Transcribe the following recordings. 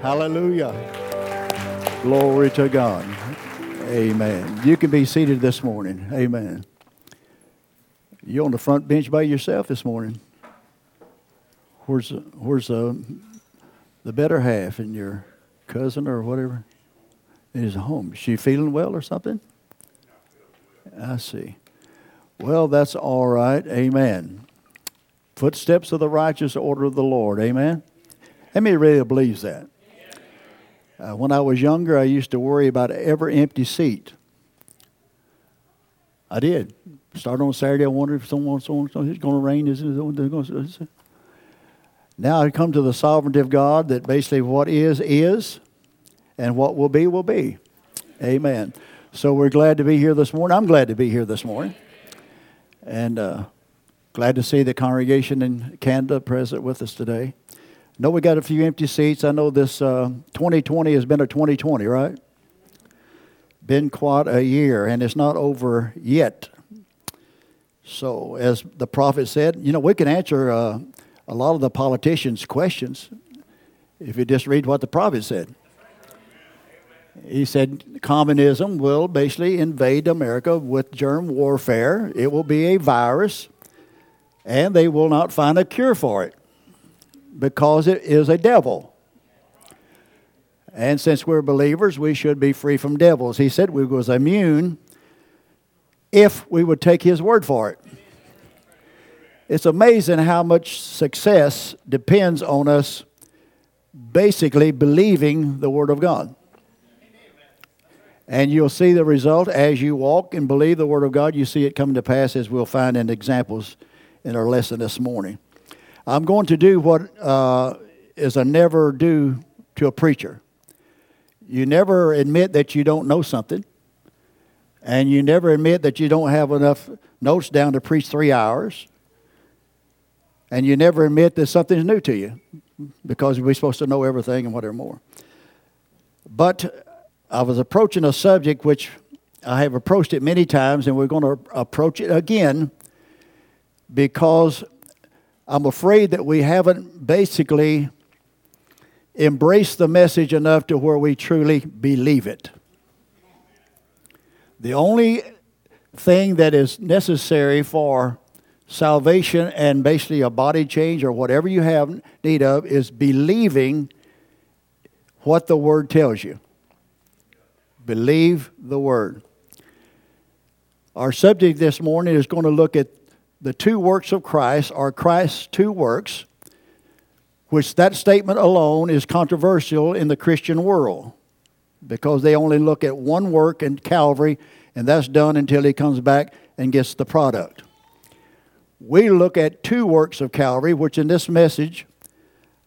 Hallelujah. Glory to God. Amen. You can be seated this morning. Amen. You on the front bench by yourself this morning? Where's where's uh, the better half and your cousin or whatever? Is home. Is she feeling well or something? I see. Well, that's all right. Amen. Footsteps of the righteous order of the Lord. Amen. How many really believes that? Uh, when I was younger, I used to worry about every empty seat. I did. Start on Saturday, I wondered if someone, someone, it's going to rain. Is it? Now I come to the sovereignty of God that basically what is, is, and what will be, will be. Amen. So we're glad to be here this morning. I'm glad to be here this morning. And uh, glad to see the congregation in Canada present with us today know we got a few empty seats. I know this uh, 2020 has been a 2020, right? Been quite a year, and it's not over yet. So, as the prophet said, you know, we can answer uh, a lot of the politicians' questions if you just read what the prophet said. He said communism will basically invade America with germ warfare. It will be a virus, and they will not find a cure for it because it is a devil. And since we're believers, we should be free from devils. He said we was immune if we would take his word for it. It's amazing how much success depends on us basically believing the word of God. And you'll see the result as you walk and believe the word of God, you see it come to pass as we'll find in examples in our lesson this morning. I'm going to do what uh, is a never do to a preacher. You never admit that you don't know something, and you never admit that you don't have enough notes down to preach three hours, and you never admit that something's new to you because we're supposed to know everything and whatever more. But I was approaching a subject which I have approached it many times, and we're going to approach it again because I'm afraid that we haven't basically embraced the message enough to where we truly believe it. The only thing that is necessary for salvation and basically a body change or whatever you have need of is believing what the Word tells you. Believe the Word. Our subject this morning is going to look at the two works of Christ are Christ's two works, which that statement alone is controversial in the Christian world because they only look at one work in Calvary, and that's done until he comes back and gets the product. We look at two works of Calvary, which in this message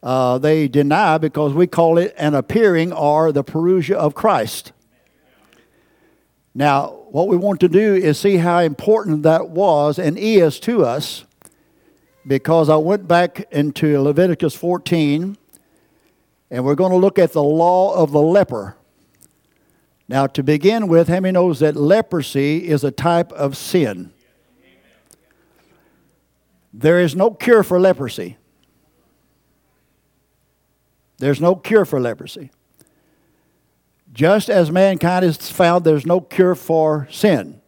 uh, they deny because we call it an appearing or the parousia of Christ. Now, what we want to do is see how important that was and is to us because I went back into Leviticus 14 and we're going to look at the law of the leper. Now, to begin with, how knows that leprosy is a type of sin? There is no cure for leprosy. There's no cure for leprosy. Just as mankind has found there's no cure for sin.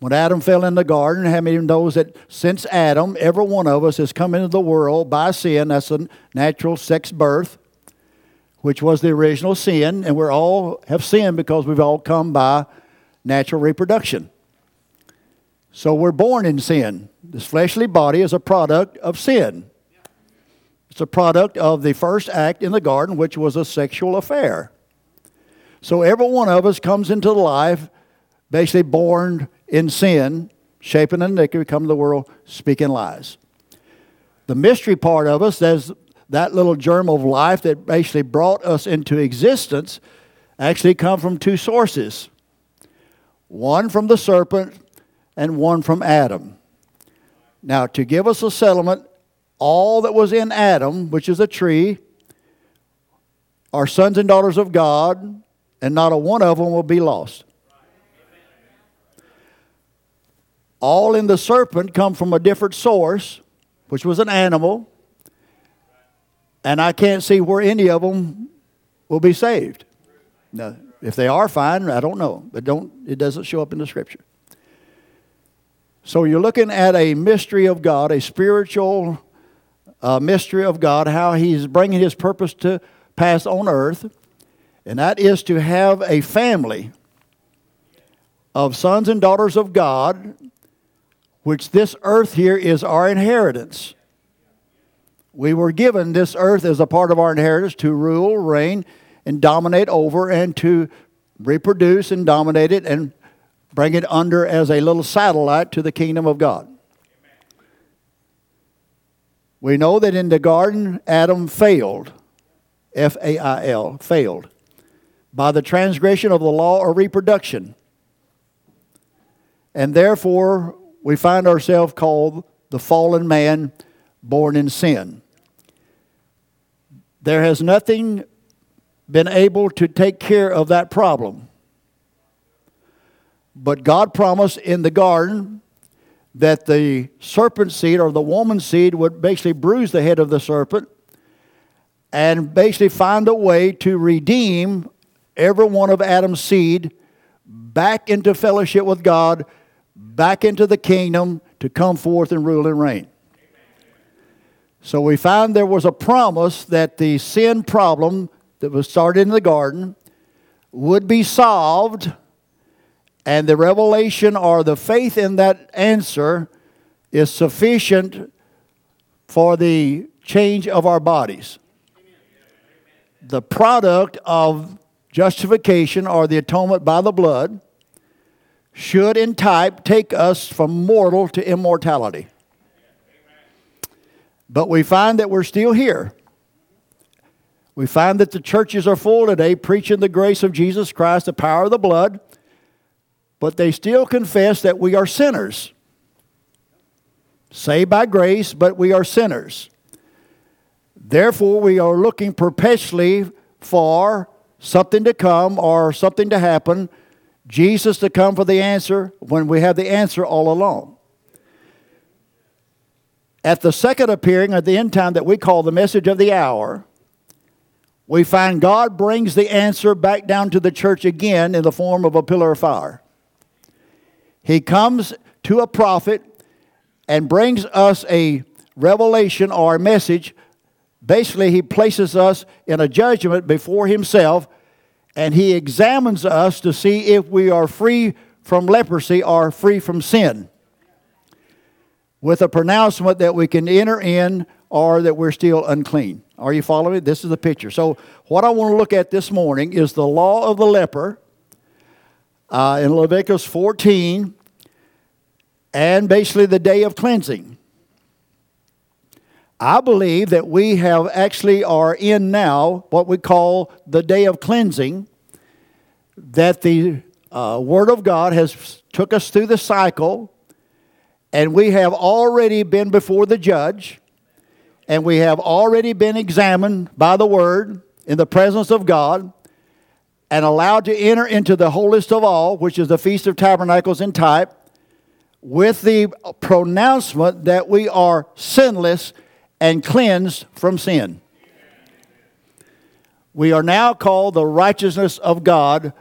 When Adam fell in the garden, how many knows that since Adam, every one of us has come into the world by sin? That's a natural sex birth, which was the original sin, and we all have sinned because we've all come by natural reproduction. So we're born in sin. This fleshly body is a product of sin. It's a product of the first act in the garden, which was a sexual affair. So every one of us comes into life basically born in sin, shaping iniquity, come to the world speaking lies. The mystery part of us, there's that little germ of life that basically brought us into existence, actually come from two sources. One from the serpent and one from Adam. Now, to give us a settlement, all that was in Adam, which is a tree, are sons and daughters of God, and not a one of them will be lost. All in the serpent come from a different source, which was an animal. And I can't see where any of them will be saved. Now, if they are, fine. I don't know, but don't. It doesn't show up in the Scripture. So you're looking at a mystery of God, a spiritual uh, mystery of God, how He's bringing His purpose to pass on earth, and that is to have a family of sons and daughters of God, which this earth here is our inheritance. We were given this earth as a part of our inheritance to rule, reign, and dominate over, and to reproduce and dominate it and bring it under as a little satellite to the kingdom of God. We know that in the garden, Adam failed. F A I L, failed. By the transgression of the law of reproduction. And therefore, we find ourselves called the fallen man born in sin. There has nothing been able to take care of that problem. But God promised in the garden that the serpent seed or the woman seed would basically bruise the head of the serpent and basically find a way to redeem every one of Adam's seed back into fellowship with God, back into the kingdom to come forth and rule and reign. So we find there was a promise that the sin problem that was started in the garden would be solved and the revelation or the faith in that answer is sufficient for the change of our bodies. The product of justification or the atonement by the blood should, in type, take us from mortal to immortality. But we find that we're still here. We find that the churches are full today preaching the grace of Jesus Christ, the power of the blood but they still confess that we are sinners. Saved by grace, but we are sinners. Therefore, we are looking perpetually for something to come or something to happen, Jesus to come for the answer when we have the answer all along. At the second appearing at the end time that we call the message of the hour, we find God brings the answer back down to the church again in the form of a pillar of fire. He comes to a prophet and brings us a revelation or a message. Basically, he places us in a judgment before himself and he examines us to see if we are free from leprosy or free from sin. With a pronouncement that we can enter in or that we're still unclean. Are you following? This is the picture. So, what I want to look at this morning is the law of the leper uh, in Leviticus 14 and basically the day of cleansing. I believe that we have actually are in now what we call the day of cleansing, that the uh, Word of God has took us through the cycle, and we have already been before the judge, and we have already been examined by the Word in the presence of God and allowed to enter into the holiest of all, which is the Feast of Tabernacles in type, with the pronouncement that we are sinless and cleansed from sin. We are now called the righteousness of God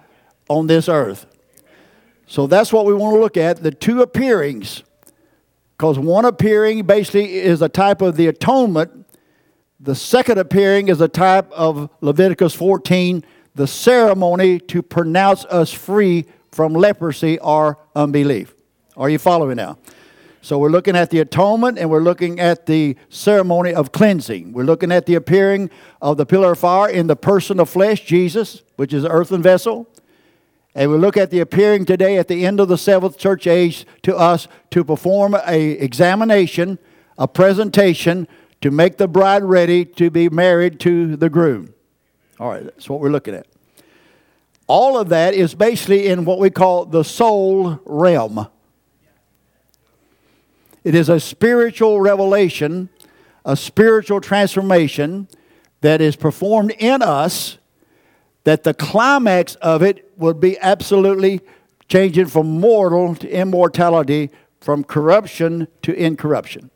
on this earth. So that's what we want to look at the two appearings. Because one appearing basically is a type of the atonement, the second appearing is a type of Leviticus 14 the ceremony to pronounce us free from leprosy or unbelief. Are you following now? So we're looking at the atonement and we're looking at the ceremony of cleansing. We're looking at the appearing of the pillar of fire in the person of flesh, Jesus, which is an earthen vessel. And we look at the appearing today at the end of the seventh church age to us to perform a examination, a presentation to make the bride ready to be married to the groom. All right, that's what we're looking at. All of that is basically in what we call the soul realm. It is a spiritual revelation, a spiritual transformation that is performed in us, that the climax of it would be absolutely changing from mortal to immortality, from corruption to incorruption.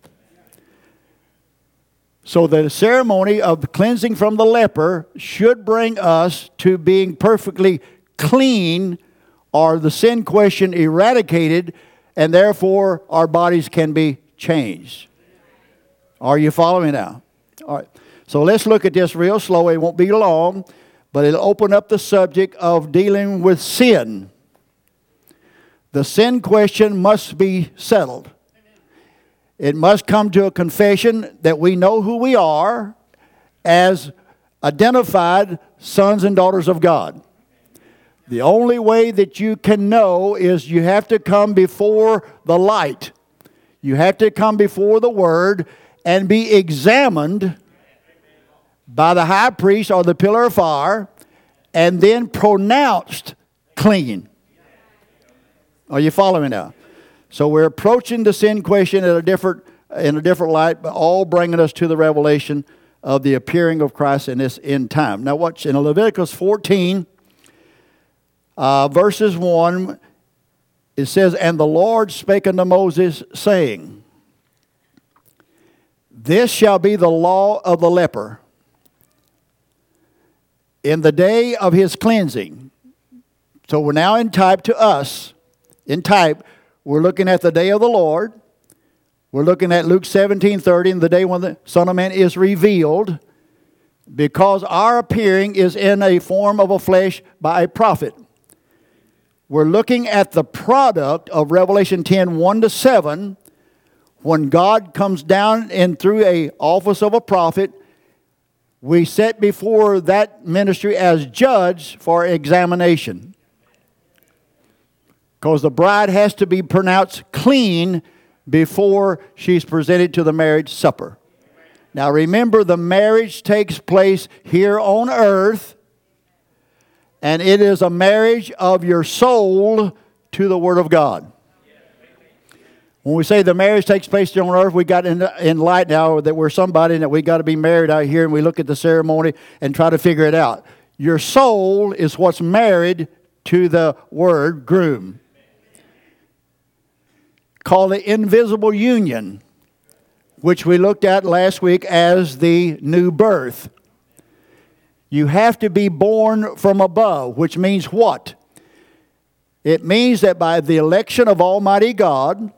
So the ceremony of cleansing from the leper should bring us to being perfectly clean or the sin question eradicated, and therefore our bodies can be changed. Are you following now? All right. So let's look at this real slow. It won't be long, but it'll open up the subject of dealing with sin. The sin question must be settled. It must come to a confession that we know who we are as identified sons and daughters of God. The only way that you can know is you have to come before the light. You have to come before the Word and be examined by the high priest or the pillar of fire and then pronounced clean. Are you following now? So we're approaching the sin question at a different, in a different light, but all bringing us to the revelation of the appearing of Christ in this end time. Now, watch in Leviticus 14, uh, verses 1, it says, And the Lord spake unto Moses, saying, This shall be the law of the leper in the day of his cleansing. So we're now in type to us. In type, we're looking at the day of the Lord. We're looking at Luke 17 30, and the day when the Son of Man is revealed, because our appearing is in a form of a flesh by a prophet. We're looking at the product of Revelation 10 1 to 7, when God comes down and through a office of a prophet we set before that ministry as judge for examination. Because the bride has to be pronounced clean before she's presented to the marriage supper. Now remember, the marriage takes place here on earth, and it is a marriage of your soul to the Word of God. When we say the marriage takes place here on earth, we got in, in light now that we're somebody and that we got to be married out here, and we look at the ceremony and try to figure it out. Your soul is what's married to the word groom. Called the invisible union, which we looked at last week as the new birth. You have to be born from above, which means what? It means that by the election of Almighty God,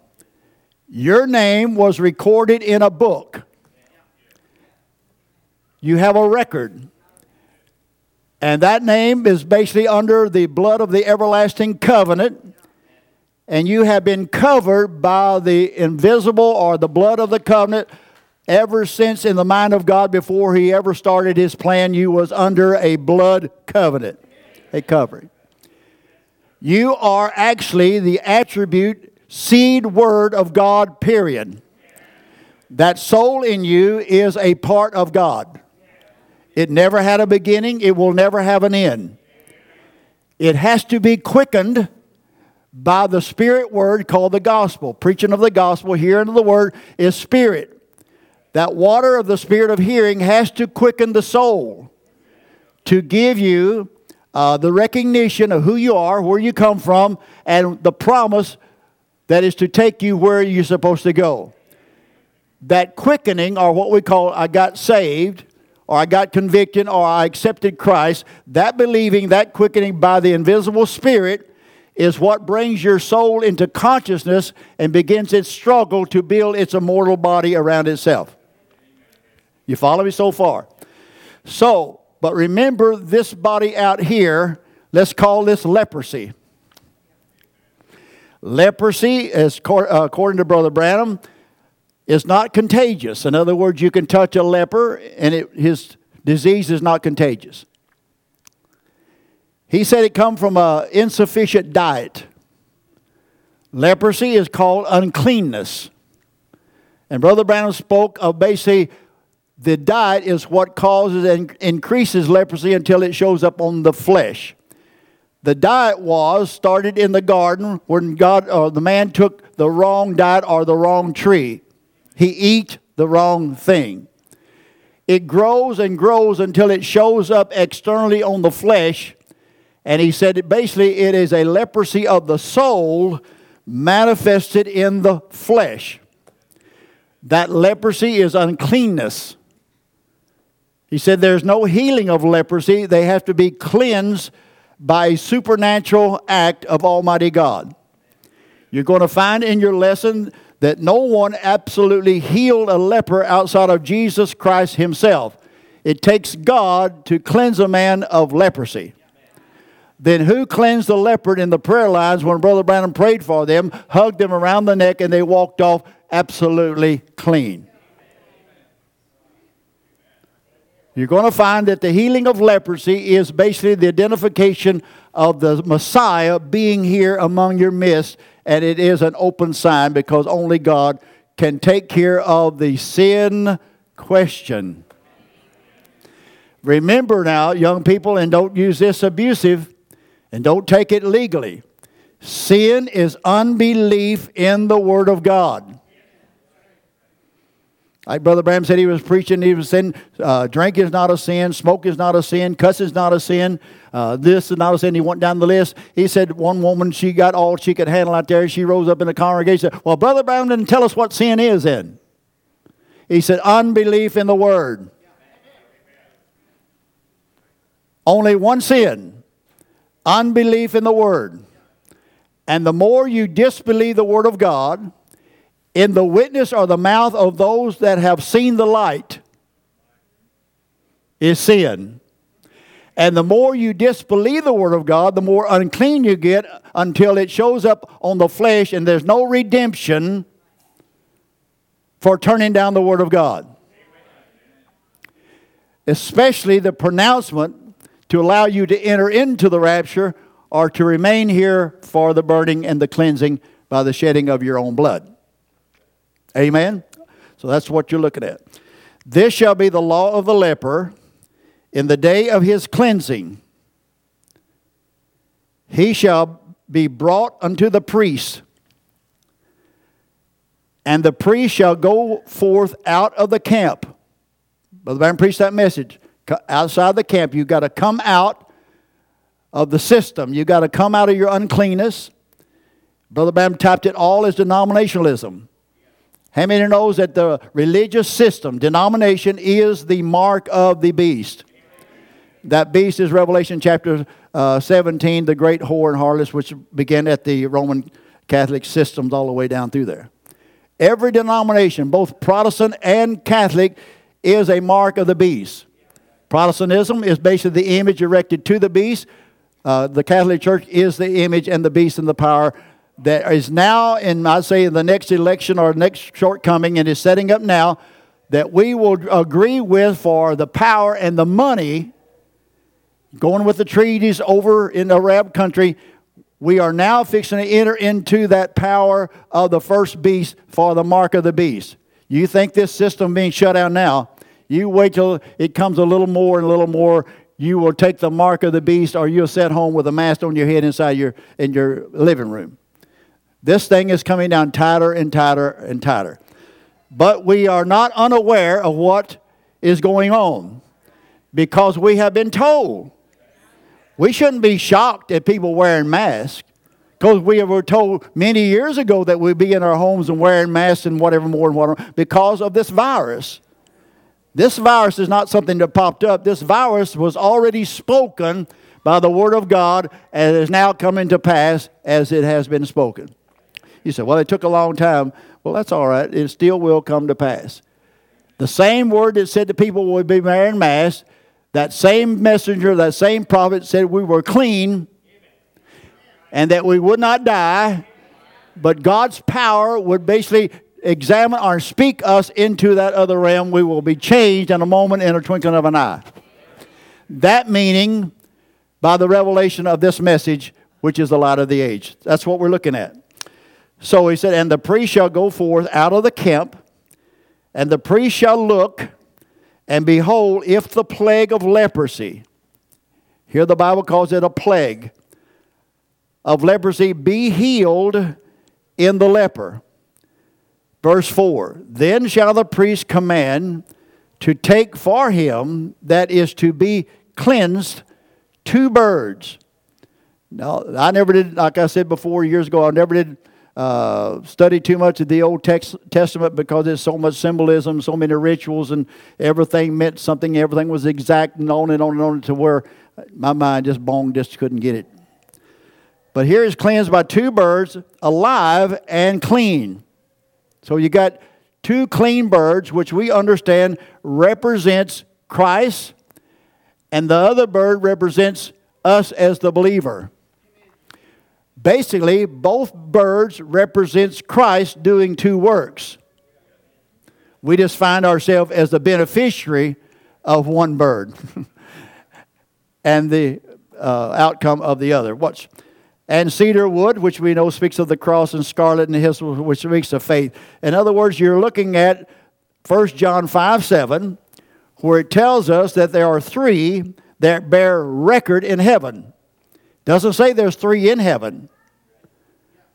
your name was recorded in a book. You have a record. And that name is basically under the blood of the everlasting covenant. And you have been covered by the invisible or the blood of the covenant ever since in the mind of God before he ever started his plan. You was under a blood covenant, a covering. You are actually the attribute seed word of God, period. That soul in you is a part of God. It never had a beginning, it will never have an end. It has to be quickened by the spirit word called the gospel. Preaching of the gospel, hearing of the word is spirit. That water of the spirit of hearing has to quicken the soul to give you uh, the recognition of who you are, where you come from, and the promise that is to take you where you're supposed to go. That quickening, or what we call I got saved, or I got convicted, or I accepted Christ, that believing, that quickening by the invisible Spirit is what brings your soul into consciousness and begins its struggle to build its immortal body around itself. You follow me so far? So, but remember this body out here, let's call this leprosy. Leprosy, as uh, according to Brother Branham, is not contagious. In other words, you can touch a leper and it, his disease is not contagious. He said it come from an insufficient diet. Leprosy is called uncleanness. And Brother Branham spoke of basically the diet is what causes and increases leprosy until it shows up on the flesh the diet was started in the garden when God or uh, the man took the wrong diet or the wrong tree. He eat the wrong thing. It grows and grows until it shows up externally on the flesh. And he said basically it is a leprosy of the soul manifested in the flesh. That leprosy is uncleanness. He said there's no healing of leprosy, they have to be cleansed by a supernatural act of Almighty God. You're going to find in your lesson that no one absolutely healed a leper outside of Jesus Christ Himself. It takes God to cleanse a man of leprosy. Then who cleansed the leopard in the prayer lines when Brother Branham prayed for them, hugged them around the neck, and they walked off absolutely clean? You're going to find that the healing of leprosy is basically the identification of the Messiah being here among your midst, and it is an open sign because only God can take care of the sin question. Remember now, young people, and don't use this abusive and don't take it legally. Sin is unbelief in the Word of God. Like Brother Branham said, he was preaching, he was saying, uh, drink is not a sin, smoke is not a sin, cuss is not a sin, uh, this is not a sin. He went down the list. He said one woman, she got all she could handle out there. She rose up in the congregation Well, Brother Branham didn't tell us what sin is then. He said, unbelief in the Word. Only one sin unbelief in the Word. And the more you disbelieve the Word of God, in the witness or the mouth of those that have seen the light is sin. And the more you disbelieve the Word of God, the more unclean you get until it shows up on the flesh and there's no redemption for turning down the Word of God. Especially the pronouncement to allow you to enter into the rapture or to remain here for the burning and the cleansing by the shedding of your own blood. Amen? So that's what you're looking at. This shall be the law of the leper in the day of his cleansing. He shall be brought unto the priest, and the priest shall go forth out of the camp. Brother Branham preached that message. Outside the camp, you've got to come out of the system. You've got to come out of your uncleanness. Brother Branham typed it all as denominationalism. How many knows that the religious system, denomination, is the mark of the beast? That beast is Revelation chapter uh, 17, the great whore and harlot, which began at the Roman Catholic systems all the way down through there. Every denomination, both Protestant and Catholic, is a mark of the beast. Protestantism is basically the image erected to the beast. Uh, the Catholic Church is the image and the beast and the power that is now in, I'd say, in the next election or next shortcoming and is setting up now that we will agree with for the power and the money going with the treaties over in the Arab country. We are now fixing to enter into that power of the first beast for the mark of the beast. You think this system being shut down now, you wait till it comes a little more and a little more. You will take the mark of the beast, or you'll sit home with a mask on your head inside your in your living room. This thing is coming down tighter and tighter and tighter. But we are not unaware of what is going on because we have been told. We shouldn't be shocked at people wearing masks because we were told many years ago that we'd be in our homes and wearing masks and whatever more and whatever because of this virus. This virus is not something that popped up. This virus was already spoken by the Word of God and is now coming to pass as it has been spoken. You say, well, it took a long time. Well, that's all right. It still will come to pass. The same word that said the people would be wearing masks, that same messenger, that same prophet said we were clean and that we would not die, but God's power would basically examine or speak us into that other realm. We will be changed in a moment, in a twinkling of an eye. That meaning, by the revelation of this message, which is the light of the age. That's what we're looking at. So he said, And the priest shall go forth out of the camp, and the priest shall look, and behold, if the plague of leprosy, here the Bible calls it a plague, of leprosy be healed in the leper. Verse 4 Then shall the priest command to take for him that is to be cleansed two birds. Now, I never did, like I said before years ago, I never did uh, study too much of the Old text, Testament because there's so much symbolism, so many rituals, and everything meant something. Everything was exact, and on and on and on to where my mind just bong just couldn't get it. But here is cleansed by two birds, alive and clean. So you got two clean birds, which we understand represents Christ, and the other bird represents us as the believer. Basically, both birds represents Christ doing two works. We just find ourselves as the beneficiary of one bird and the uh, outcome of the other. Watch. And cedar wood, which we know speaks of the cross, and scarlet and hyssop, which speaks of faith. In other words, you're looking at 1 John 5 7, where it tells us that there are three that bear record in heaven. Doesn't say there's three in heaven.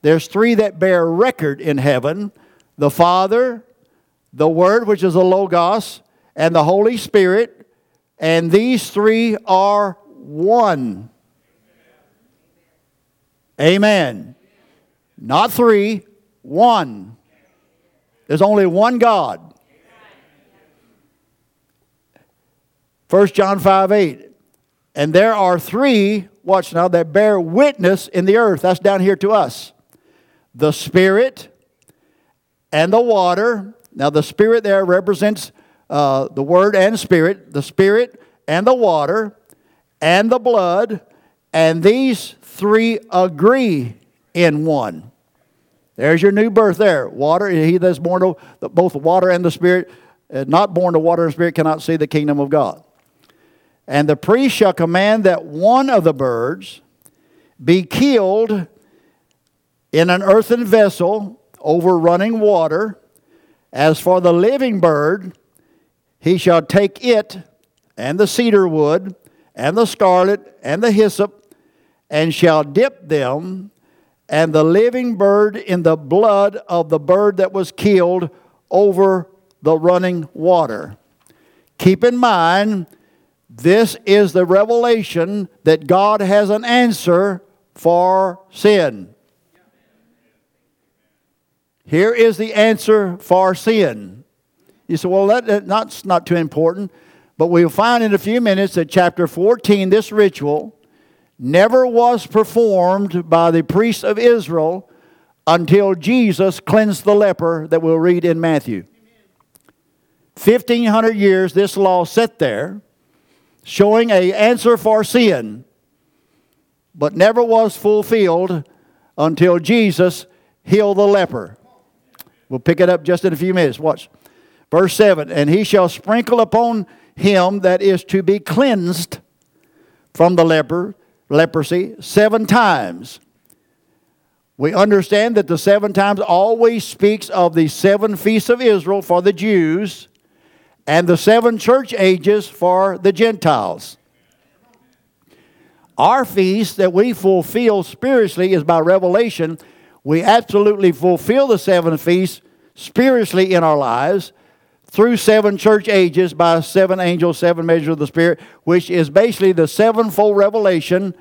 There's three that bear record in heaven the Father, the Word, which is a Logos, and the Holy Spirit. And these three are one. Amen. Not three, one. There's only one God. 1 John 5 8. And there are three, watch now, that bear witness in the earth. That's down here to us the Spirit and the water. Now, the Spirit there represents uh, the Word and Spirit, the Spirit and the water and the blood, and these three agree in one. There's your new birth there. Water, he that's born of both water and the Spirit, uh, not born of water and Spirit, cannot see the kingdom of God. And the priest shall command that one of the birds be killed in an earthen vessel over running water. As for the living bird, he shall take it and the cedar wood and the scarlet and the hyssop and shall dip them and the living bird in the blood of the bird that was killed over the running water. Keep in mind, this is the revelation that God has an answer for sin. Here is the answer for sin. You say, well, that, that's not too important. But we'll find in a few minutes that chapter 14, this ritual, never was performed by the priests of Israel until Jesus cleansed the leper that we'll read in Matthew. 1500 years this law sat there showing a answer for sin but never was fulfilled until Jesus healed the leper. We'll pick it up just in a few minutes. Watch. Verse 7 And he shall sprinkle upon him that is to be cleansed from the leper, leprosy seven times. We understand that the seven times always speaks of the seven feasts of Israel for the Jews and the seven church ages for the Gentiles. Our feast that we fulfill spiritually is by revelation we absolutely fulfill the seven feasts spiritually in our lives through seven church ages by seven angels, seven measures of the Spirit, which is basically the sevenfold revelation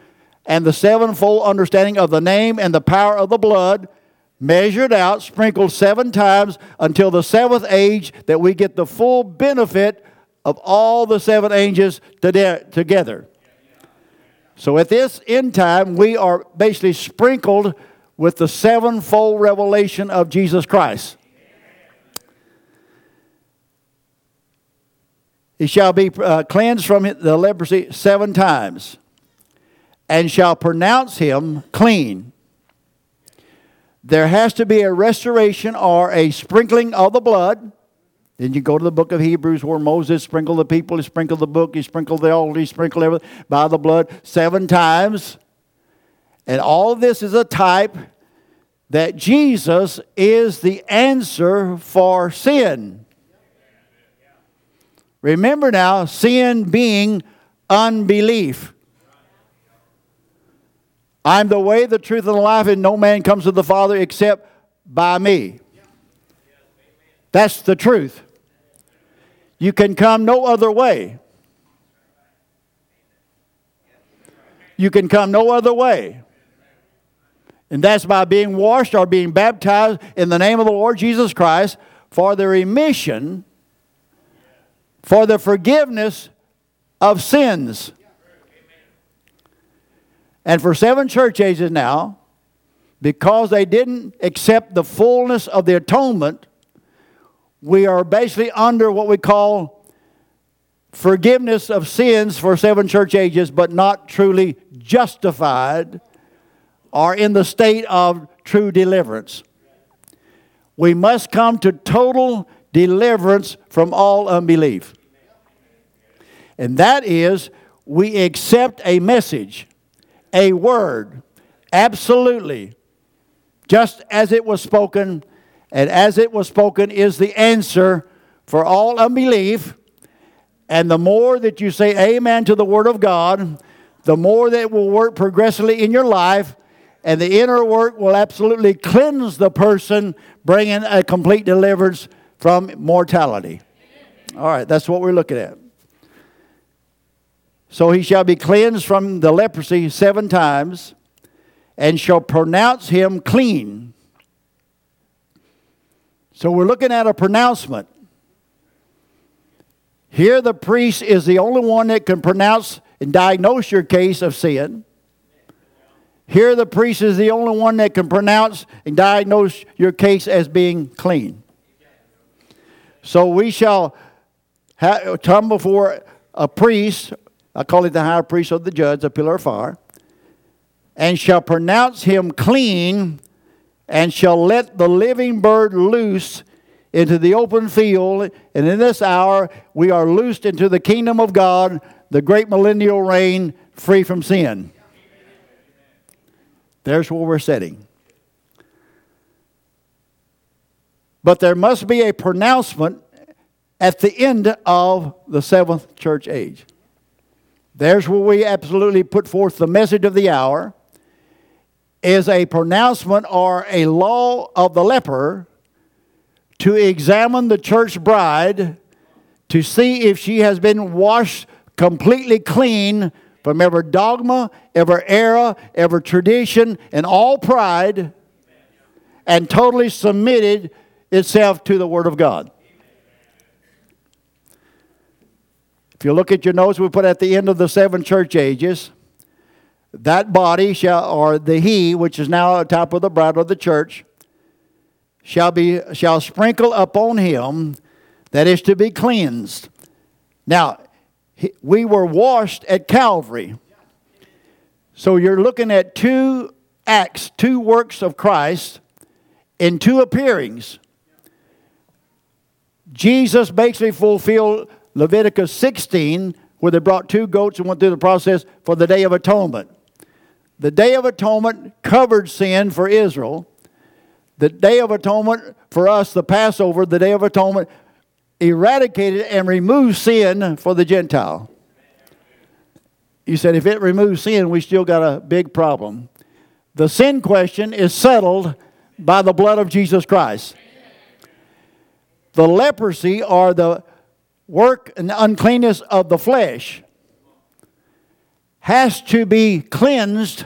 and the sevenfold understanding of the name and the power of the blood, measured out, sprinkled seven times until the seventh age, that we get the full benefit of all the seven angels together. So at this end time, we are basically sprinkled with the sevenfold revelation of Jesus Christ. He shall be uh, cleansed from the leprosy seven times and shall pronounce him clean. There has to be a restoration or a sprinkling of the blood. Then you go to the book of Hebrews where Moses sprinkled the people, he sprinkled the book, he sprinkled the altar, he sprinkled everything by the blood seven times. And all this is a type that Jesus is the answer for sin. Remember now, sin being unbelief. I'm the way, the truth, and the life, and no man comes to the Father except by me. That's the truth. You can come no other way. You can come no other way. And that's by being washed or being baptized in the name of the Lord Jesus Christ for the remission, for the forgiveness of sins. And for seven church ages now, because they didn't accept the fullness of the atonement, we are basically under what we call forgiveness of sins for seven church ages, but not truly justified or in the state of true deliverance. We must come to total deliverance from all unbelief. And that is, we accept a message, a word, absolutely, just as it was spoken, and as it was spoken is the answer for all unbelief. And the more that you say amen to the Word of God, the more that will work progressively in your life, and the inner work will absolutely cleanse the person, bringing a complete deliverance from mortality. All right, that's what we're looking at. So he shall be cleansed from the leprosy seven times and shall pronounce him clean. So we're looking at a pronouncement. Here, the priest is the only one that can pronounce and diagnose your case of sin. Here, the priest is the only one that can pronounce and diagnose your case as being clean. So we shall come before a priest I call it the high priest of the judge, a pillar of fire, and shall pronounce him clean, and shall let the living bird loose into the open field. And in this hour, we are loosed into the kingdom of God, the great millennial reign, free from sin. There's where we're sitting. But there must be a pronouncement at the end of the seventh church age. There's where we absolutely put forth the message of the hour is a pronouncement or a law of the leper to examine the church bride to see if she has been washed completely clean from every dogma, every error, every tradition, and all pride, and totally submitted itself to the Word of God. If you look at your notes, we put at the end of the seven church ages, that body shall, or the he, which is now on top of the bride of the church, shall be shall sprinkle upon him that is to be cleansed. Now, we were washed at Calvary. So you're looking at two acts, two works of Christ in two appearings. Jesus basically fulfilled Leviticus 16, where they brought two goats and went through the process for the Day of Atonement. The Day of Atonement covered sin for Israel. The Day of Atonement for us, the Passover, the Day of Atonement, eradicated and removed sin for the Gentile. You said if it removes sin, we still got a big problem. The sin question is settled by the blood of Jesus Christ. The leprosy or the work and uncleanness of the flesh has to be cleansed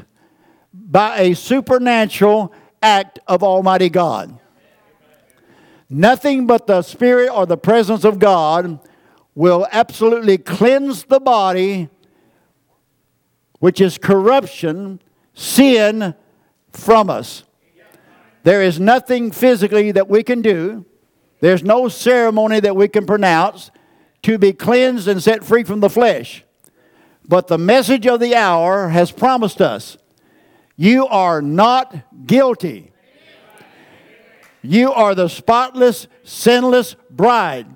by a supernatural act of Almighty God. Nothing but the Spirit or the presence of God will absolutely cleanse the body, which is corruption, sin, from us. There is nothing physically that we can do. There's no ceremony that we can pronounce to be cleansed and set free from the flesh. But the message of the hour has promised us you are not guilty. You are the spotless, sinless bride.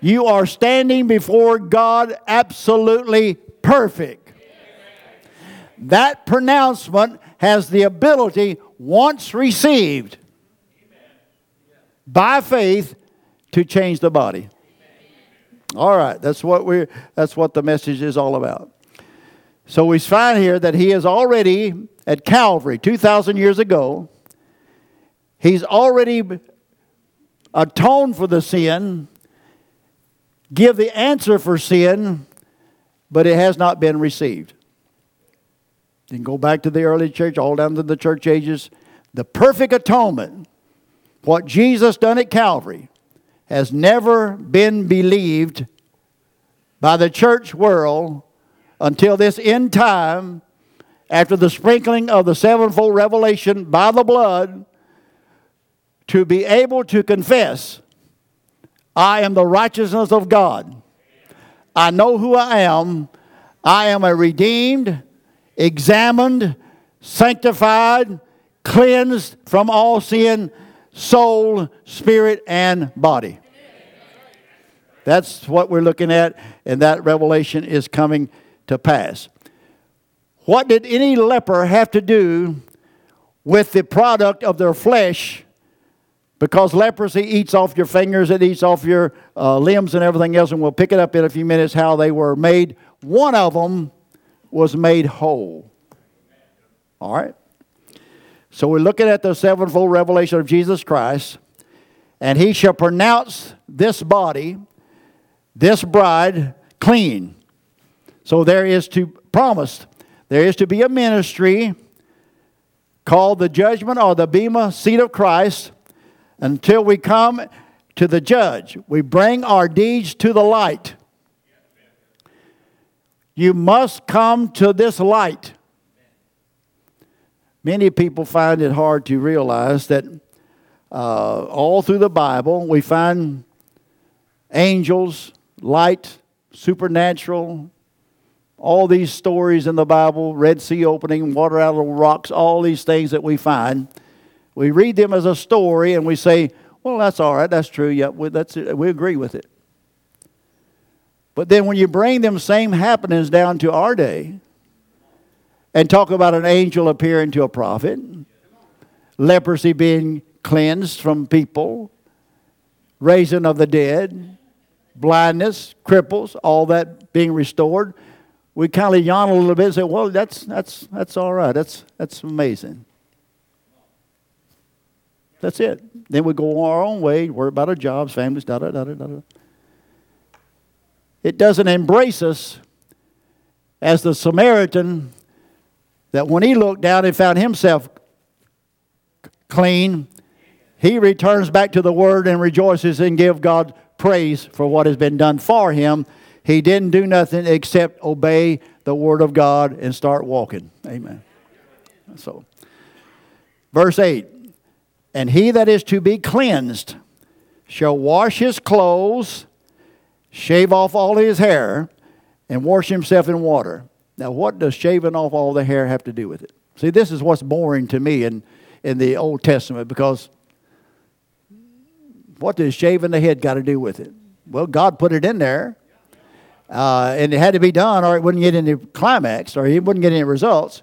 You are standing before God absolutely perfect. That pronouncement has the ability, once received by faith, to change the body. All right, that's what we that's what the message is all about. So we find here that he is already at Calvary 2000 years ago. He's already atoned for the sin, give the answer for sin, but it has not been received. You can go back to the early church, all down to the church ages. the perfect atonement, what Jesus done at Calvary, has never been believed by the church world until this end time, after the sprinkling of the sevenfold revelation by the blood, to be able to confess, I am the righteousness of God. I know who I am. I am a redeemed, examined, sanctified, cleansed from all sin, soul, spirit, and body. That's what we're looking at, and that revelation is coming to pass. What did any leper have to do with the product of their flesh? Because leprosy eats off your fingers, it eats off your uh, limbs and everything else, and we'll pick it up in a few minutes how they were made. One of them was made whole. All right? So we're looking at the sevenfold revelation of Jesus Christ, and he shall pronounce this body, this bride, clean. So there is to promised, there is to be a ministry called the judgment or the Bema seat of Christ until we come to the judge. We bring our deeds to the light. You must come to this light. Many people find it hard to realize that uh, all through the Bible we find angels, light, supernatural, all these stories in the Bible, Red Sea opening, water out of the rocks, all these things that we find. We read them as a story and we say, well, that's all right, that's true, yeah, we, that's, we agree with it. But then when you bring them same happenings down to our day, and talk about an angel appearing to a prophet, leprosy being cleansed from people, raising of the dead, blindness, cripples, all that being restored. We kind of yawn a little bit and say, well, that's, that's, that's all right. That's, that's amazing. That's it. Then we go our own way, worry about our jobs, families, da da da da da. It doesn't embrace us as the Samaritan that when he looked down and found himself clean, he returns back to the Word and rejoices and give God praise for what has been done for him. He didn't do nothing except obey the Word of God and start walking. Amen. So, verse 8 And he that is to be cleansed shall wash his clothes, shave off all his hair, and wash himself in water. Now, what does shaving off all the hair have to do with it? See, this is what's boring to me in, in the Old Testament because what does shaving the head got to do with it? Well, God put it in there, uh, and it had to be done, or it wouldn't get any climax, or it wouldn't get any results.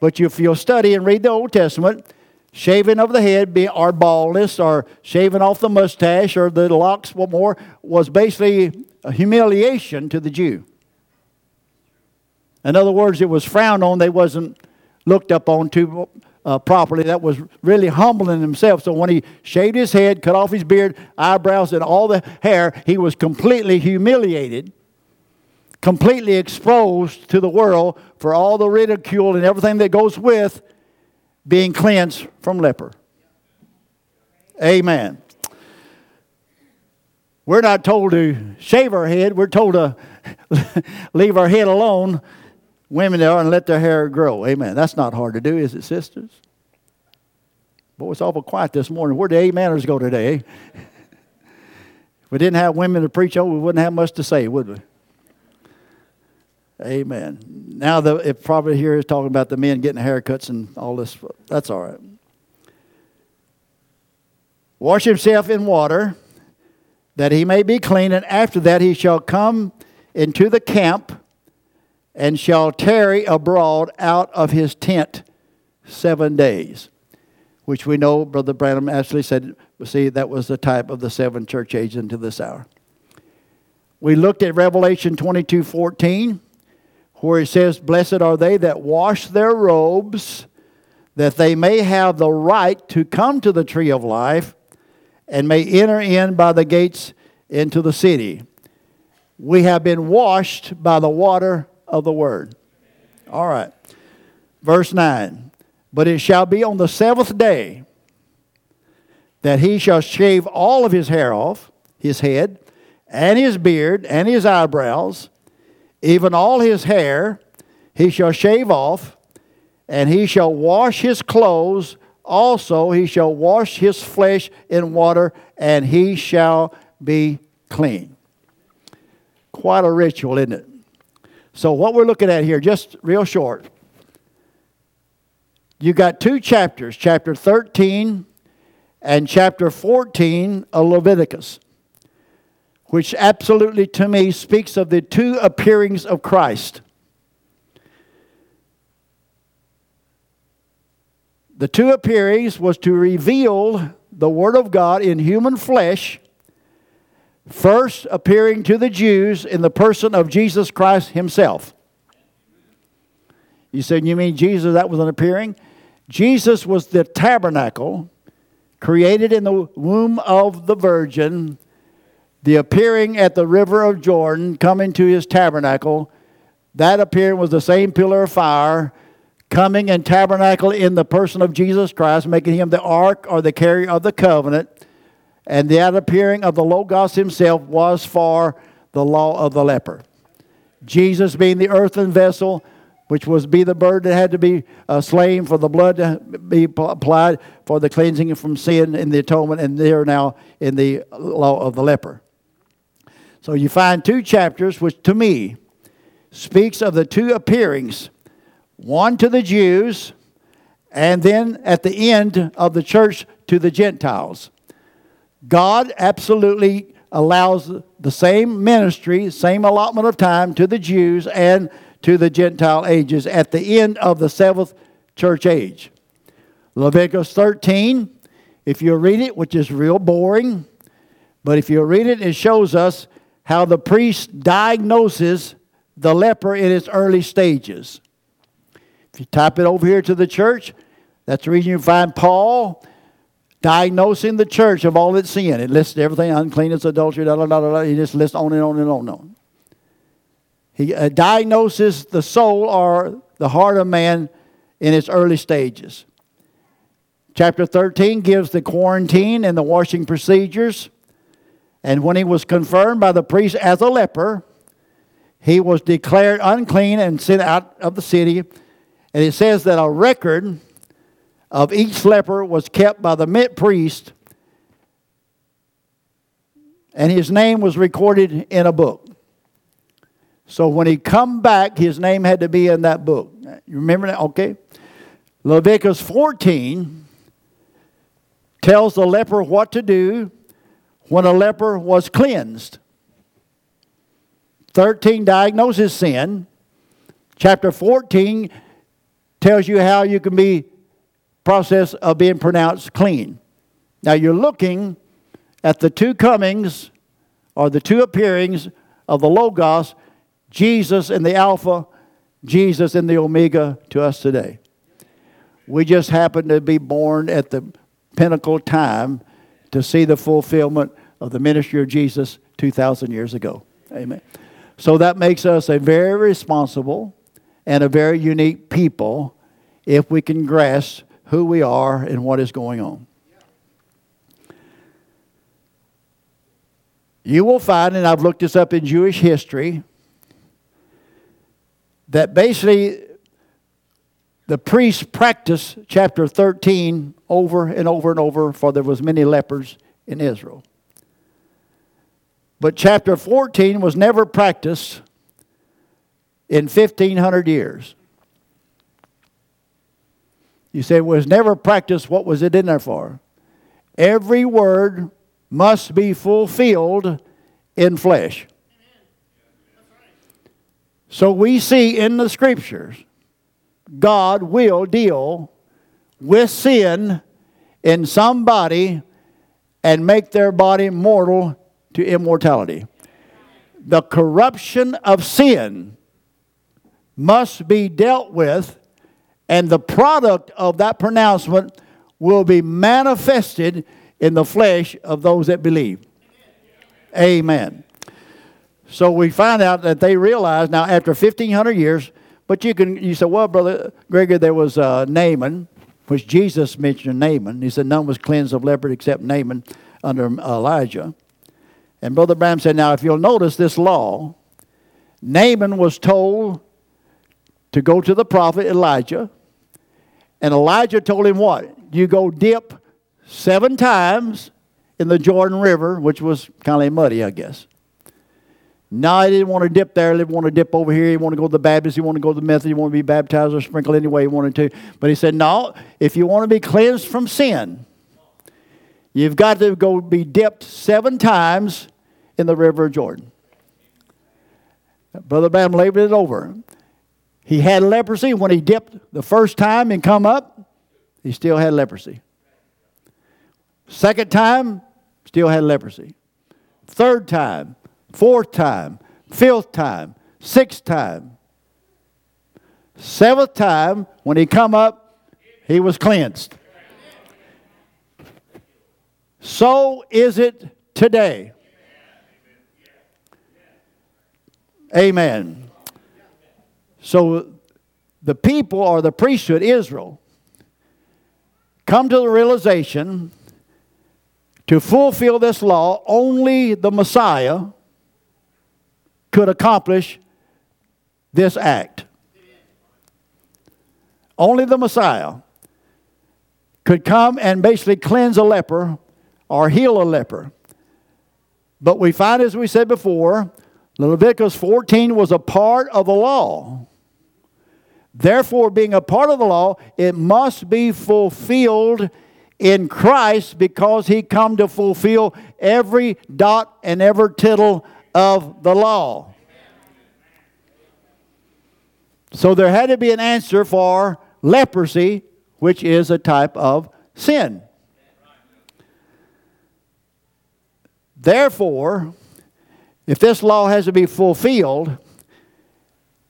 But if you'll study and read the Old Testament, shaving of the head, be, or baldness, or shaving off the mustache, or the locks, what more, was basically a humiliation to the Jew. In other words, it was frowned on. They wasn't looked up on too uh, properly. That was really humbling himself. So when he shaved his head, cut off his beard, eyebrows, and all the hair, he was completely humiliated, completely exposed to the world for all the ridicule and everything that goes with being cleansed from leper. Amen. We're not told to shave our head, we're told to leave our head alone women there are and let their hair grow. Amen. That's not hard to do, is it, sisters? Boy, it's awful quiet this morning. Where'd did ameners go today? Eh? if we didn't have women to preach over, we wouldn't have much to say, would we? Amen. Now, the, it probably here is talking about the men getting haircuts and all this. That's all right. Wash himself in water that he may be clean, and after that he shall come into the camp and shall tarry abroad out of his tent seven days. Which we know, Brother Branham actually said, see, that was the type of the seven church ages into this hour. We looked at Revelation 22 14, where it says, Blessed are they that wash their robes, that they may have the right to come to the tree of life and may enter in by the gates into the city. We have been washed by the water of the word. All right. Verse 9. But it shall be on the seventh day that he shall shave all of his hair off his head, and his beard, and his eyebrows, even all his hair, he shall shave off, and he shall wash his clothes. Also, he shall wash his flesh in water, and he shall be clean. Quite a ritual, isn't it? So, what we're looking at here, just real short, you got two chapters, chapter 13 and chapter 14 of Leviticus, which absolutely to me speaks of the two appearings of Christ. The two appearings was to reveal the Word of God in human flesh, first appearing to the Jews in the person of Jesus Christ Himself. You said, You mean Jesus, that was an appearing? Jesus was the tabernacle created in the womb of the Virgin, the appearing at the river of Jordan, coming to his tabernacle. That appearing was the same pillar of fire coming and tabernacle in the person of Jesus Christ, making him the ark or the carrier of the covenant. And that appearing of the Logos himself was for the law of the leper. Jesus being the earthen vessel, which was be the bird that had to be uh, slain for the blood to be applied for the cleansing from sin in the atonement, and they're now in the law of the leper. So you find two chapters, which to me speaks of the two appearings one to the Jews, and then at the end of the church to the Gentiles. God absolutely allows the same ministry, same allotment of time to the Jews and to the Gentile ages at the end of the seventh church age. Leviticus 13, if you read it, which is real boring, but if you read it, it shows us how the priest diagnoses the leper in its early stages. If you type it over here to the church, that's the reason you find Paul diagnosing the church of all its sin. It lists everything uncleanness, adultery, da, da, da, da, He just lists on and on and on and on. He uh, diagnoses the soul or the heart of man in its early stages. Chapter 13 gives the quarantine and the washing procedures. And when he was confirmed by the priest as a leper, he was declared unclean and sent out of the city and it says that a record of each leper was kept by the mid priest, and his name was recorded in a book. So when he come back, his name had to be in that book. You remember that? Okay. Leviticus 14 tells the leper what to do when a leper was cleansed. 13 diagnoses sin. Chapter 14 tells you how you can be process of being pronounced clean. Now you're looking at the two comings or the two appearings of the Logos, Jesus in the Alpha, Jesus in the Omega to us today. We just happen to be born at the pinnacle time to see the fulfillment of the ministry of Jesus 2,000 years ago. Amen. So that makes us a very responsible and a very unique people if we can grasp who we are and what is going on. You will find, and I've looked this up in Jewish history, that basically the priests practiced chapter 13 over and over and over for there was many lepers in Israel. But chapter 14 was never practiced in 1500 years. You say, it was never practiced. What was it in there for? Every word must be fulfilled in flesh. So we see in the scriptures, God will deal with sin in somebody and make their body mortal to immortality. The corruption of sin must be dealt with and the product of that pronouncement will be manifested in the flesh of those that believe. Amen. So we find out that they realized now after 1500 years, but you can you say, well, brother Grigory, there was uh, Naaman, which Jesus mentioned Naaman. He said none was cleansed of leopard except Naaman under Elijah. And Brother Branham said, Now, if you'll notice this law, Naaman was told to go to the prophet Elijah, and Elijah told him what? You go dip seven times in the Jordan River, which was kind of muddy, I guess. No, he didn't want to dip there. He didn't want to dip over here. He wanted to go to the Baptist. He wanted to go to the Methodist. He wanted to be baptized or sprinkled anyway he wanted to. But he said, no, if you want to be cleansed from sin, you've got to go be dipped seven times in the river Jordan. Brother Branham labored it over. He had leprosy. When he dipped the first time and come up, he still had leprosy. Second time, still had leprosy. Third time, fourth time, fifth time, sixth time. Seventh time, when he come up, he was cleansed. So is it today. Amen. So the people or the priesthood, Israel, come to the realization to fulfill this law, only the Messiah could accomplish this act. Only the Messiah could come and basically cleanse a leper or heal a leper. But we find, as we said before, Leviticus 14 was a part of the law. Therefore, being a part of the law, it must be fulfilled in Christ because he come to fulfill every dot and every tittle of the law. So there had to be an answer for leprosy, which is a type of sin. Therefore, if this law has to be fulfilled,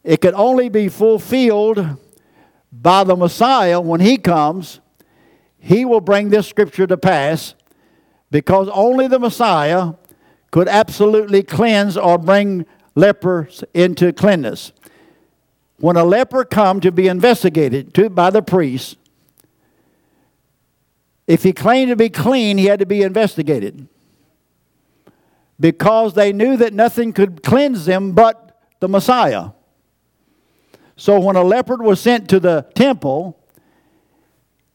it could only be fulfilled by the Messiah when he comes. He will bring this scripture to pass because only the Messiah could absolutely cleanse or bring lepers into cleanness. When a leper come to be investigated to, by the priest, if he claimed to be clean, he had to be investigated. Because they knew that nothing could cleanse them but the Messiah. So when a leopard was sent to the temple,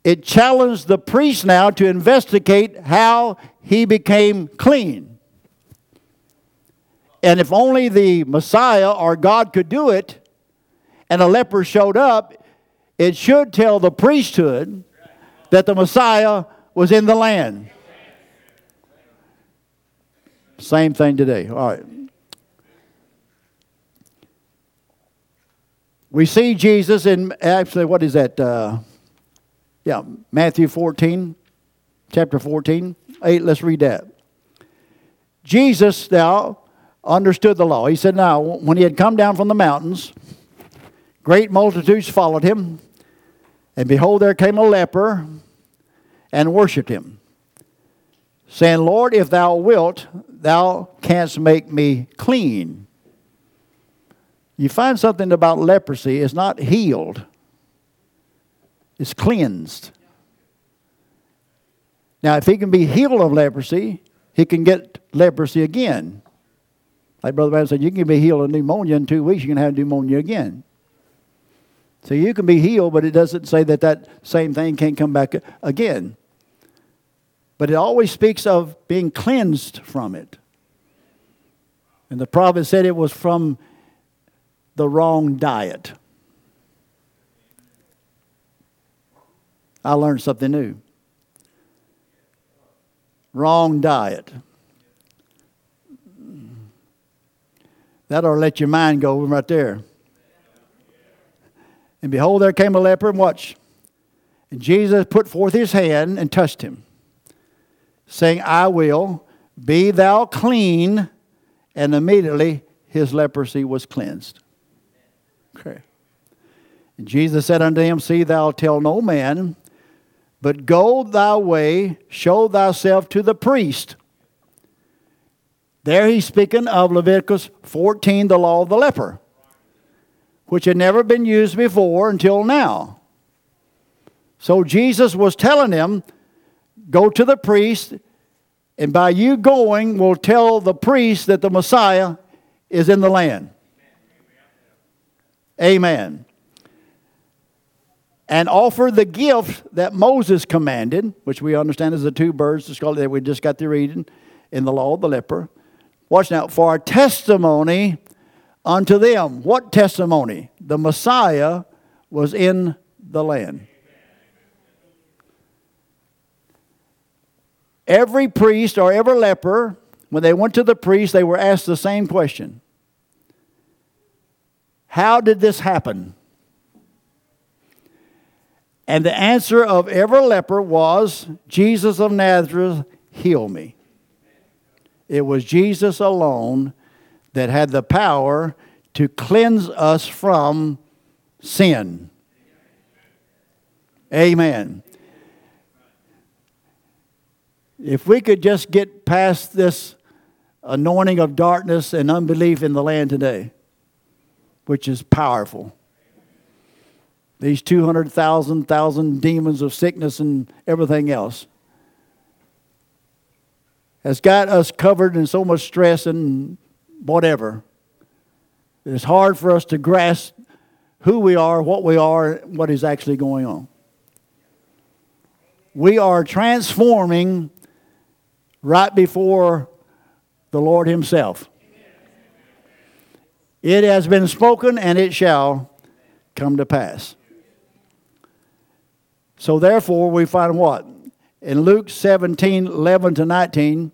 it challenged the priest now to investigate how he became clean. And if only the Messiah or God could do it, and a leper showed up, it should tell the priesthood that the Messiah was in the land. Same thing today. All right. We see Jesus in actually, what is that? Uh, yeah, Matthew 14, chapter 14. Eight, let's read that. Jesus now understood the law. He said, Now, when he had come down from the mountains, great multitudes followed him, and behold, there came a leper and worshipped him, saying, Lord, if thou wilt, thou canst make me clean. You find something about leprosy, it's not healed, it's cleansed. Now, if he can be healed of leprosy, he can get leprosy again. Like Brother Branham said, you can be healed of pneumonia in two weeks, you can have pneumonia again. So you can be healed, but it doesn't say that that same thing can't come back again. But it always speaks of being cleansed from it. And the prophet said it was from the wrong diet. I learned something new. Wrong diet. That'll let your mind go right there. And behold, there came a leper, and watch. And Jesus put forth his hand and touched him, saying, I will, be thou clean. And immediately his leprosy was cleansed. Okay. And Jesus said unto him, See thou tell no man, but go thy way, show thyself to the priest there he's speaking of Leviticus 14, the law of the leper, which had never been used before until now. So Jesus was telling them, go to the priest, and by you going, will tell the priest that the Messiah is in the land. Amen. And offer the gift that Moses commanded, which we understand is the two birds that we just got to reading in the law of the leper. Watch now, for a testimony unto them. What testimony? The Messiah was in the land. Every priest or every leper, when they went to the priest, they were asked the same question How did this happen? And the answer of every leper was Jesus of Nazareth, heal me. It was Jesus alone that had the power to cleanse us from sin. Amen. If we could just get past this anointing of darkness and unbelief in the land today, which is powerful. These 200,000 thousand demons of sickness and everything else has got us covered in so much stress and whatever. It's hard for us to grasp who we are, what we are, what is actually going on. We are transforming right before the Lord Himself. It has been spoken and it shall come to pass. So, therefore, we find what? In Luke 17 11 to 19,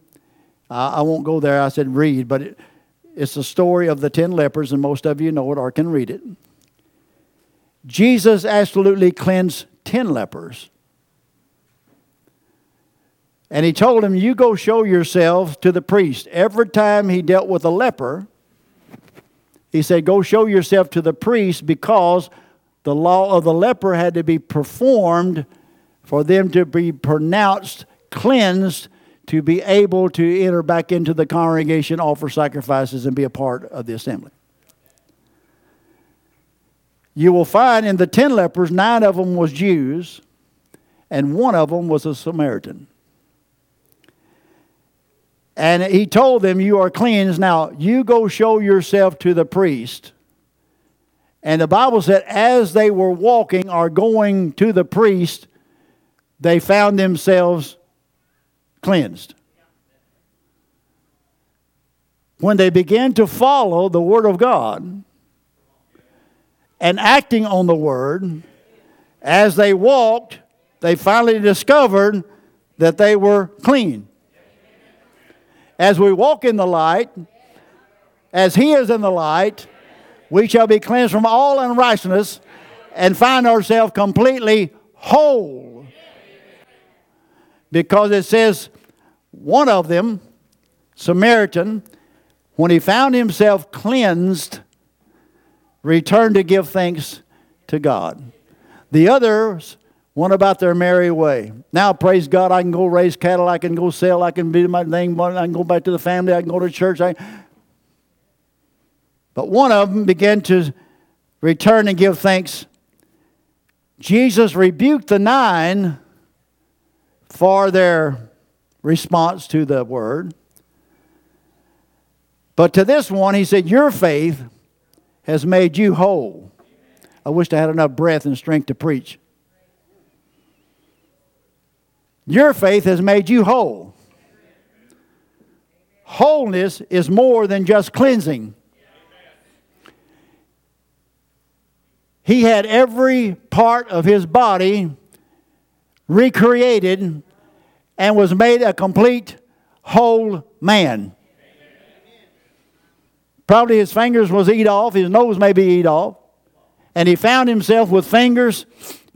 uh, I won't go there, I said read, but it, it's the story of the ten lepers, and most of you know it or can read it. Jesus absolutely cleansed ten lepers. And he told him, You go show yourself to the priest. Every time he dealt with a leper, he said, Go show yourself to the priest because the law of the leper had to be performed for them to be pronounced cleansed to be able to enter back into the congregation, offer sacrifices, and be a part of the assembly. You will find in the ten lepers, nine of them was Jews, and one of them was a Samaritan. And he told them, You are cleansed. Now, you go show yourself to the priest. And the Bible said, as they were walking or going to the priest, they found themselves cleansed. When they began to follow the Word of God and acting on the Word, as they walked, they finally discovered that they were clean. As we walk in the light, as He is in the light, we shall be cleansed from all unrighteousness and find ourselves completely whole. Because it says, one of them, Samaritan, when he found himself cleansed, returned to give thanks to God. The others went about their merry way. Now, praise God, I can go raise cattle, I can go sell, I can do my thing, I can go back to the family, I can go to church. I... But one of them began to return and give thanks. Jesus rebuked the nine for their response to the word. But to this one, he said, Your faith has made you whole. I wish I had enough breath and strength to preach. Your faith has made you whole. Wholeness is more than just cleansing. He had every part of his body recreated and was made a complete whole man. Probably his fingers was eat off, his nose maybe eat off. And he found himself with fingers,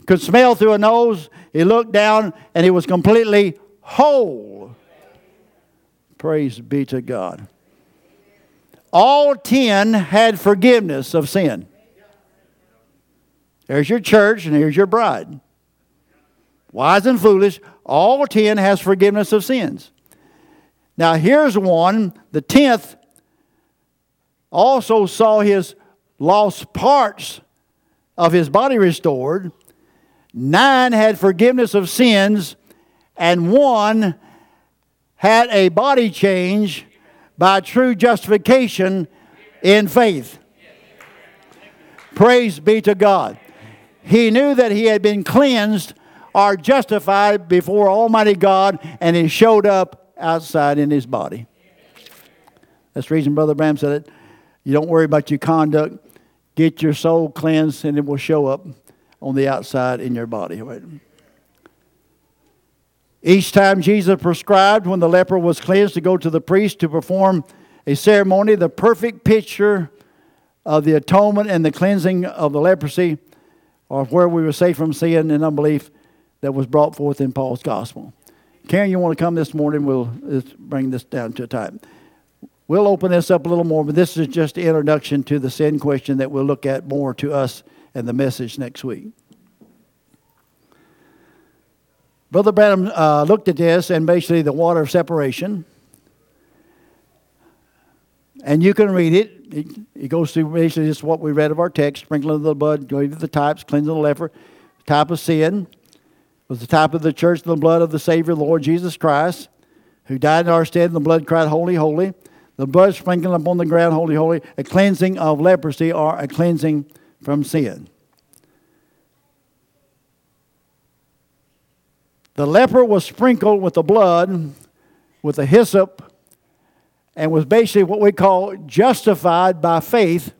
could smell through a nose. He looked down and he was completely whole. Praise be to God. All ten had forgiveness of sin. There's your church and here's your bride. Wise and foolish, all ten has forgiveness of sins. Now here's one, the tenth also saw his lost parts of his body restored. Nine had forgiveness of sins, and one had a body change by true justification in faith. Praise be to God. He knew that he had been cleansed or justified before Almighty God, and he showed up outside in his body. That's the reason Brother Branham said it. You don't worry about your conduct. Get your soul cleansed, and it will show up on the outside in your body. Each time Jesus prescribed when the leper was cleansed to go to the priest to perform a ceremony, the perfect picture of the atonement and the cleansing of the leprosy, or where we were saved from sin and unbelief, that was brought forth in Paul's gospel. Karen, you want to come this morning? We'll bring this down to a time. We'll open this up a little more, but this is just the introduction to the sin question that we'll look at more to us and the message next week. Brother Branham uh, looked at this and basically the water of separation. And you can read it. It, it goes through basically just what we read of our text sprinkling of the blood, going to the types, cleansing the leper, type of sin was the type of the church, the blood of the Savior, the Lord Jesus Christ, who died in our stead, and the blood cried, Holy, holy. The blood sprinkled upon the ground, Holy, holy, a cleansing of leprosy or a cleansing from sin. The leper was sprinkled with the blood, with the hyssop, and was basically what we call justified by faith,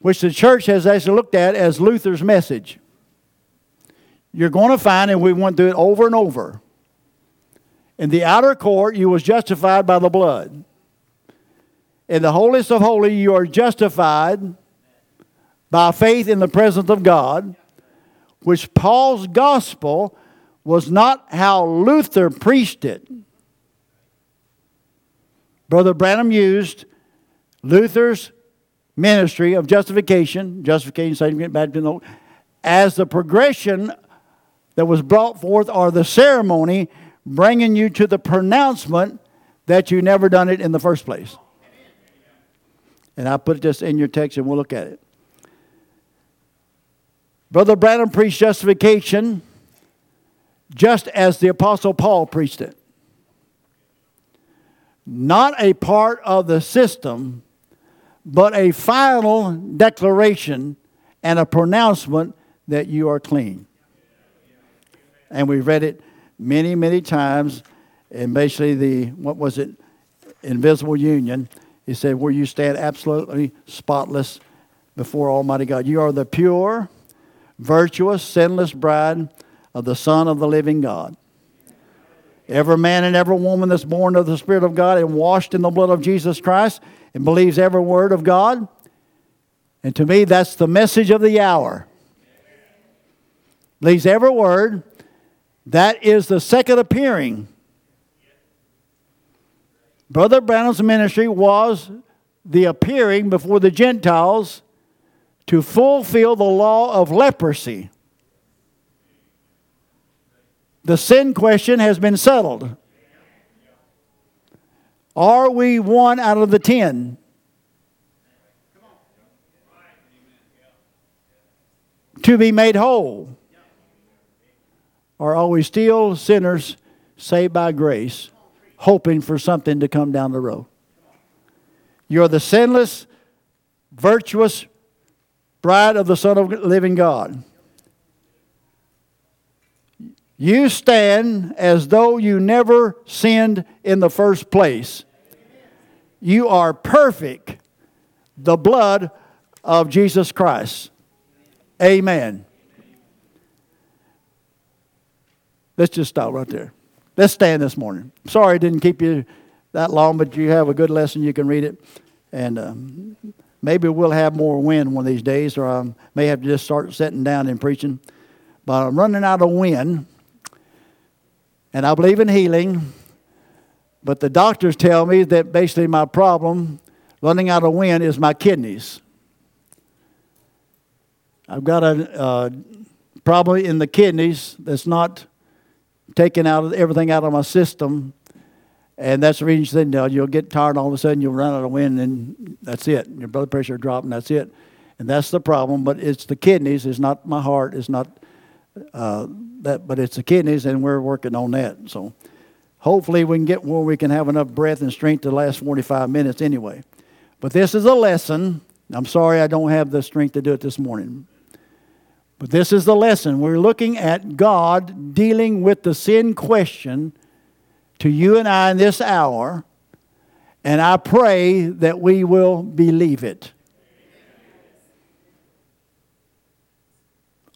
which the church has actually looked at as Luther's message. You're going to find, and we went through it over and over. In the outer court, you was justified by the blood. In the holiest of holy, you are justified by faith in the presence of God, which Paul's gospel was not how Luther preached it. Brother Branham used Luther's ministry of justification, justification, sanctification, baptism, as the progression that was brought forth or the ceremony bringing you to the pronouncement that you never done it in the first place. And I put this in your text and we'll look at it. Brother Branham preached justification just as the Apostle Paul preached it. Not a part of the system, but a final declaration and a pronouncement that you are clean. And we read it many, many times. And basically, the, what was it? Invisible union. He said, where you stand absolutely spotless before Almighty God. You are the pure, virtuous, sinless bride of the Son of the living God. Every man and every woman that's born of the Spirit of God and washed in the blood of Jesus Christ and believes every word of God. And to me, that's the message of the hour. Believes every word that is the second appearing. Brother Branham's ministry was the appearing before the Gentiles to fulfill the law of leprosy. The sin question has been settled. Are we one out of the ten? To be made whole. Or are we still sinners saved by grace, hoping for something to come down the road? You're the sinless, virtuous bride of the Son of living God. You stand as though you never sinned in the first place. You are perfect, the blood of Jesus Christ. Amen. Let's just stop right there. Let's stand this morning. Sorry I didn't keep you that long, but you have a good lesson. You can read it. And um, maybe we'll have more wind one of these days, or I may have to just start sitting down and preaching. But I'm running out of wind. And I believe in healing. But the doctors tell me that basically my problem, running out of wind, is my kidneys. I've got a uh, problem in the kidneys that's not taking out everything out of my system. And that's the reason you said, you'll get tired all of a sudden, you'll run out of wind, and that's it. Your blood pressure will drop, and that's it. And that's the problem, but it's the kidneys, it's not my heart, it's not uh, that, but it's the kidneys, and we're working on that. So hopefully we can get where we can have enough breath and strength to last 45 minutes anyway. But this is a lesson. I'm sorry I don't have the strength to do it this morning. But this is the lesson. We're looking at God dealing with the sin question to you and I in this hour, and I pray that we will believe it.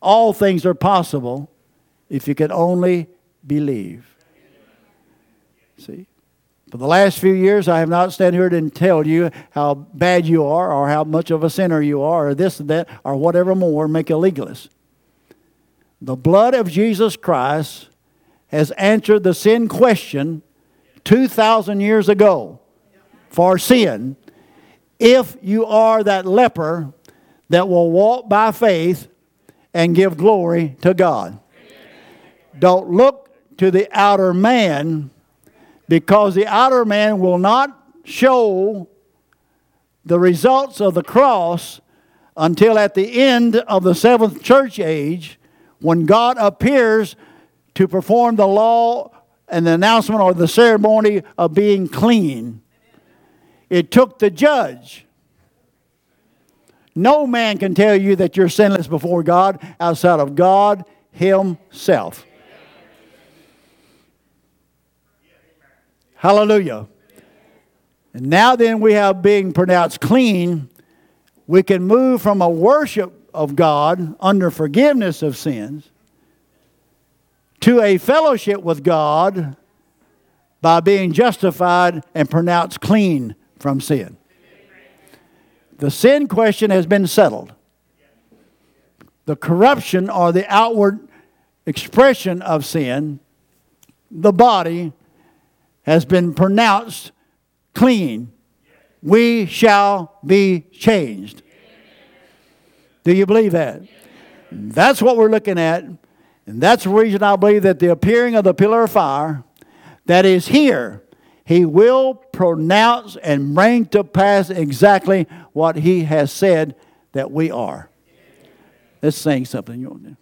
All things are possible if you can only believe. See? For the last few years, I have not stand here and tell you how bad you are, or how much of a sinner you are, or this and that, or whatever more, make a legalist. The blood of Jesus Christ has answered the sin question 2,000 years ago for sin. If you are that leper that will walk by faith and give glory to God. Don't look to the outer man because the outer man will not show the results of the cross until at the end of the seventh church age when God appears to perform the law and the announcement or the ceremony of being clean. It took the judge no man can tell you that you're sinless before God outside of God Himself. Hallelujah. And now then we have being pronounced clean, we can move from a worship of God under forgiveness of sins to a fellowship with God by being justified and pronounced clean from sin. The sin question has been settled. The corruption or the outward expression of sin, the body, has been pronounced clean. We shall be changed. Do you believe that? That's what we're looking at. And that's the reason I believe that the appearing of the pillar of fire that is here he will pronounce and bring to pass exactly what he has said that we are. Let's sing something. You want to